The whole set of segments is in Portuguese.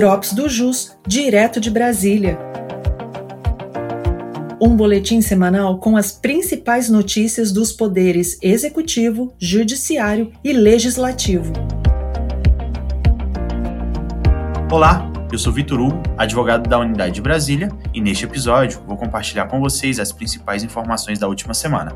Drops do Jus, direto de Brasília. Um boletim semanal com as principais notícias dos poderes executivo, judiciário e legislativo. Olá, eu sou Vitor Hugo, advogado da Unidade de Brasília, e neste episódio vou compartilhar com vocês as principais informações da última semana.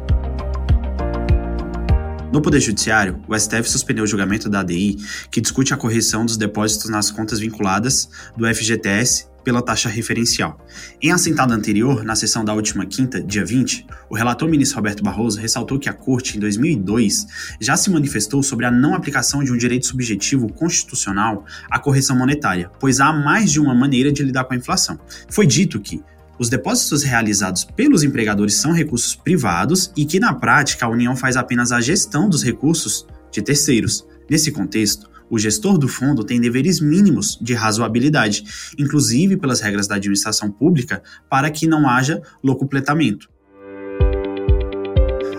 No Poder Judiciário, o STF suspendeu o julgamento da ADI, que discute a correção dos depósitos nas contas vinculadas do FGTS pela taxa referencial. Em assentada anterior, na sessão da última quinta, dia 20, o relator ministro Roberto Barroso ressaltou que a Corte, em 2002, já se manifestou sobre a não aplicação de um direito subjetivo constitucional à correção monetária, pois há mais de uma maneira de lidar com a inflação. Foi dito que os depósitos realizados pelos empregadores são recursos privados e que, na prática, a União faz apenas a gestão dos recursos de terceiros. Nesse contexto, o gestor do fundo tem deveres mínimos de razoabilidade, inclusive pelas regras da administração pública, para que não haja locupletamento.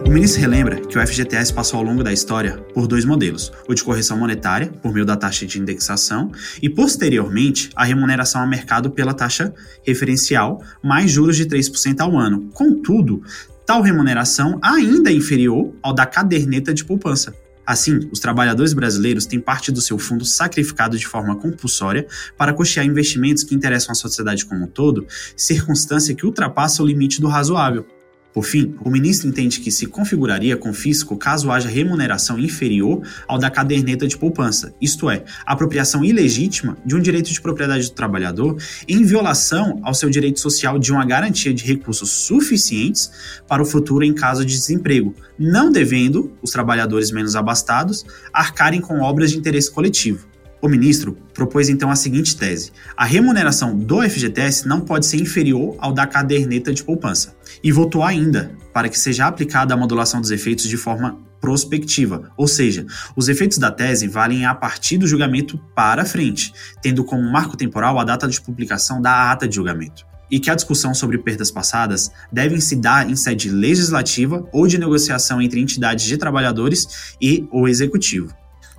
O ministro relembra que o FGTS passou ao longo da história por dois modelos: o de correção monetária, por meio da taxa de indexação, e posteriormente a remuneração ao mercado pela taxa referencial, mais juros de 3% ao ano. Contudo, tal remuneração ainda é inferior ao da caderneta de poupança. Assim, os trabalhadores brasileiros têm parte do seu fundo sacrificado de forma compulsória para custear investimentos que interessam a sociedade como um todo, circunstância que ultrapassa o limite do razoável. Por fim, o ministro entende que se configuraria com fisco caso haja remuneração inferior ao da caderneta de poupança, isto é, apropriação ilegítima de um direito de propriedade do trabalhador em violação ao seu direito social de uma garantia de recursos suficientes para o futuro em caso de desemprego, não devendo os trabalhadores menos abastados arcarem com obras de interesse coletivo. O ministro propôs então a seguinte tese: a remuneração do FGTS não pode ser inferior ao da caderneta de poupança. E votou ainda para que seja aplicada a modulação dos efeitos de forma prospectiva, ou seja, os efeitos da tese valem a partir do julgamento para frente, tendo como marco temporal a data de publicação da ata de julgamento e que a discussão sobre perdas passadas devem se dar em sede legislativa ou de negociação entre entidades de trabalhadores e o executivo.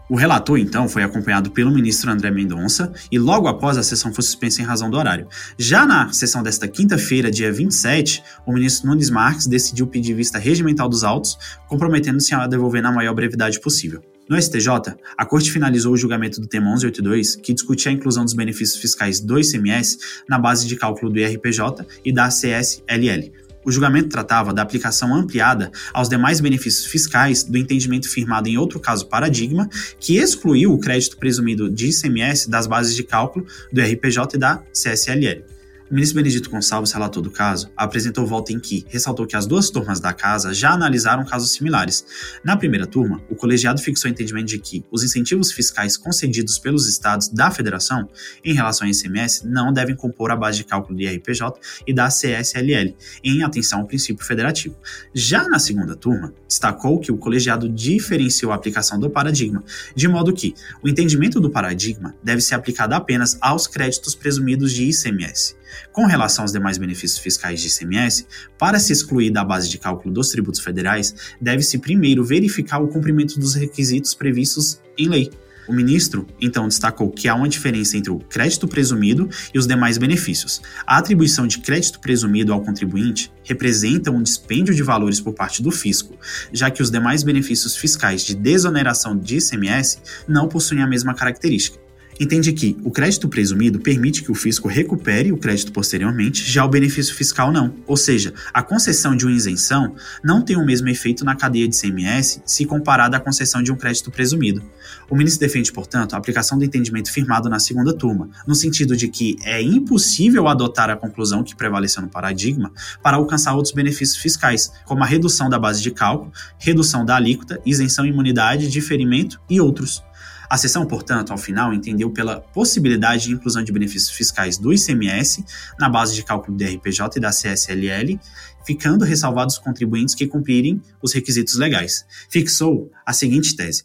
O relator, então, foi acompanhado pelo ministro André Mendonça e logo após a sessão foi suspensa em razão do horário. Já na sessão desta quinta-feira, dia 27, o ministro Nunes Marques decidiu pedir vista regimental dos autos, comprometendo-se a devolver na maior brevidade possível. No STJ, a Corte finalizou o julgamento do tema 1182, que discutia a inclusão dos benefícios fiscais do ICMS na base de cálculo do IRPJ e da CSLL. O julgamento tratava da aplicação ampliada aos demais benefícios fiscais do entendimento firmado em outro caso paradigma, que excluiu o crédito presumido de ICMS das bases de cálculo do RPJ e da CSLL. O ministro Benedito Gonçalves, relator do caso, apresentou volta em que ressaltou que as duas turmas da casa já analisaram casos similares. Na primeira turma, o colegiado fixou o entendimento de que os incentivos fiscais concedidos pelos estados da federação em relação ao ICMS não devem compor a base de cálculo do IRPJ e da CSLL, em atenção ao princípio federativo. Já na segunda turma, destacou que o colegiado diferenciou a aplicação do paradigma, de modo que o entendimento do paradigma deve ser aplicado apenas aos créditos presumidos de ICMS. Com relação aos demais benefícios fiscais de ICMS, para se excluir da base de cálculo dos tributos federais, deve-se primeiro verificar o cumprimento dos requisitos previstos em lei. O ministro, então, destacou que há uma diferença entre o crédito presumido e os demais benefícios. A atribuição de crédito presumido ao contribuinte representa um dispêndio de valores por parte do fisco, já que os demais benefícios fiscais de desoneração de ICMS não possuem a mesma característica entende que o crédito presumido permite que o fisco recupere o crédito posteriormente, já o benefício fiscal não. Ou seja, a concessão de uma isenção não tem o mesmo efeito na cadeia de CMS se comparada à concessão de um crédito presumido. O ministro defende, portanto, a aplicação do entendimento firmado na segunda turma, no sentido de que é impossível adotar a conclusão que prevaleceu no paradigma para alcançar outros benefícios fiscais, como a redução da base de cálculo, redução da alíquota, isenção imunidade, diferimento e outros. A sessão, portanto, ao final, entendeu pela possibilidade de inclusão de benefícios fiscais do ICMS na base de cálculo do RPJ e da CSLL, ficando ressalvados os contribuintes que cumprirem os requisitos legais. Fixou a seguinte tese.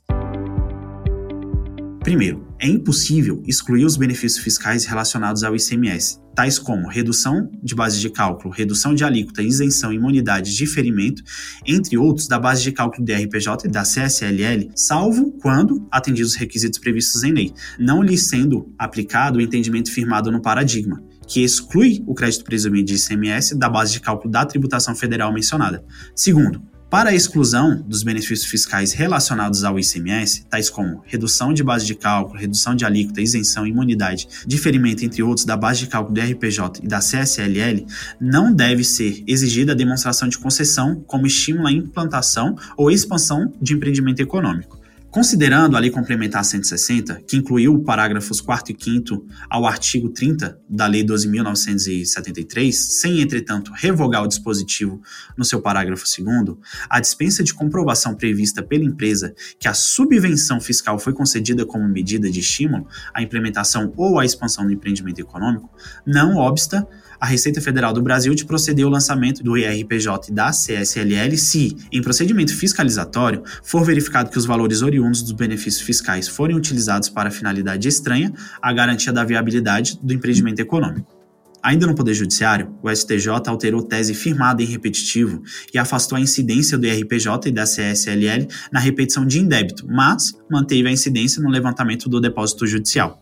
Primeiro, é impossível excluir os benefícios fiscais relacionados ao ICMS, tais como redução de base de cálculo, redução de alíquota, isenção, imunidade, diferimento, entre outros, da base de cálculo do RPJ e da CSLL, salvo quando atendidos os requisitos previstos em lei, não lhe sendo aplicado o entendimento firmado no paradigma, que exclui o crédito presumido de ICMS da base de cálculo da tributação federal mencionada. Segundo, para a exclusão dos benefícios fiscais relacionados ao ICMS, tais como redução de base de cálculo, redução de alíquota, isenção, imunidade, diferimento, entre outros, da base de cálculo do RPJ e da CSLL, não deve ser exigida a demonstração de concessão como estímulo à implantação ou expansão de empreendimento econômico. Considerando a Lei Complementar 160, que incluiu parágrafos 4 e 5 ao artigo 30 da Lei 12.973, sem, entretanto, revogar o dispositivo no seu parágrafo 2, a dispensa de comprovação prevista pela empresa que a subvenção fiscal foi concedida como medida de estímulo à implementação ou à expansão do empreendimento econômico não obsta a Receita Federal do Brasil de proceder ao lançamento do IRPJ da CSLL se, em procedimento fiscalizatório, for verificado que os valores oriundos dos benefícios fiscais forem utilizados para finalidade estranha à garantia da viabilidade do empreendimento econômico. Ainda no Poder Judiciário, o STJ alterou tese firmada em repetitivo e afastou a incidência do IRPJ e da CSLL na repetição de indébito, mas manteve a incidência no levantamento do depósito judicial.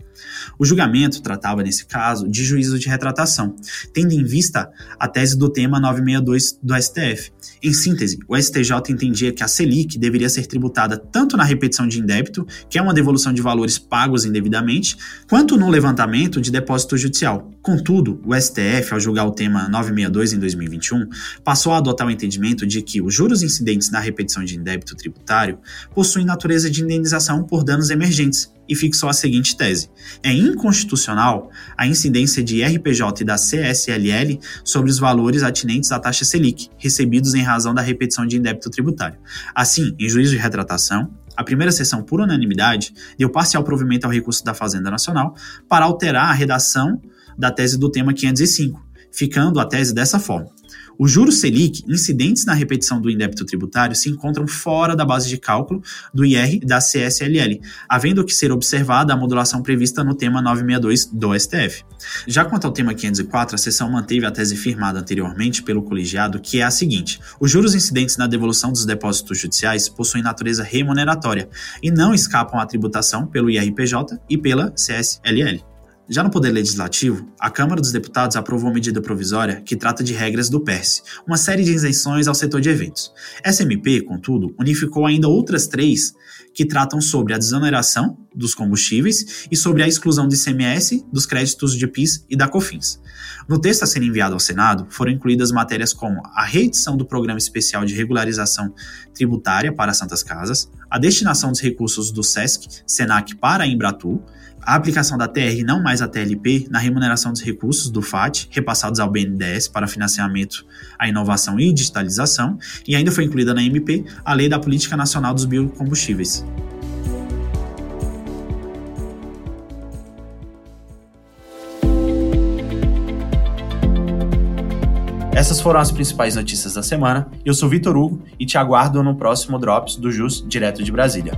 O julgamento tratava, nesse caso, de juízo de retratação, tendo em vista a tese do tema 962 do STF. Em síntese, o STJ entendia que a Selic deveria ser tributada tanto na repetição de indébito, que é uma devolução de valores pagos indevidamente, quanto no levantamento de depósito judicial. Contudo, o STF, ao julgar o tema 962 em 2021, passou a adotar o entendimento de que os juros incidentes na repetição de indébito tributário possuem natureza de indenização por danos emergentes, e fixou a seguinte tese: é inconstitucional a incidência de RPJ e da CSLL sobre os valores atinentes à taxa Selic, recebidos em razão da repetição de indébito tributário. Assim, em juízo de retratação, a primeira sessão, por unanimidade, deu parcial provimento ao recurso da Fazenda Nacional para alterar a redação da tese do tema 505, ficando a tese dessa forma. Os juros Selic incidentes na repetição do indébito tributário se encontram fora da base de cálculo do IR e da CSLL, havendo que ser observada a modulação prevista no tema 962 do STF. Já quanto ao tema 504, a sessão manteve a tese firmada anteriormente pelo colegiado, que é a seguinte: os juros incidentes na devolução dos depósitos judiciais possuem natureza remuneratória e não escapam à tributação pelo IRPJ e pela CSLL. Já no Poder Legislativo, a Câmara dos Deputados aprovou medida provisória que trata de regras do PERS, uma série de isenções ao setor de eventos. Essa MP, contudo, unificou ainda outras três que tratam sobre a desoneração dos combustíveis e sobre a exclusão de ICMS, dos créditos de PIS e da COFINS. No texto a ser enviado ao Senado, foram incluídas matérias como a reedição do Programa Especial de Regularização Tributária para Santas Casas, a destinação dos recursos do SESC, SENAC para a Embratur, a aplicação da TR não mais a TLP na remuneração dos recursos do FAT repassados ao BNDES para financiamento à inovação e digitalização, e ainda foi incluída na MP a Lei da Política Nacional dos Biocombustíveis. Essas foram as principais notícias da semana. Eu sou Vitor Hugo e te aguardo no próximo Drops do JUS direto de Brasília.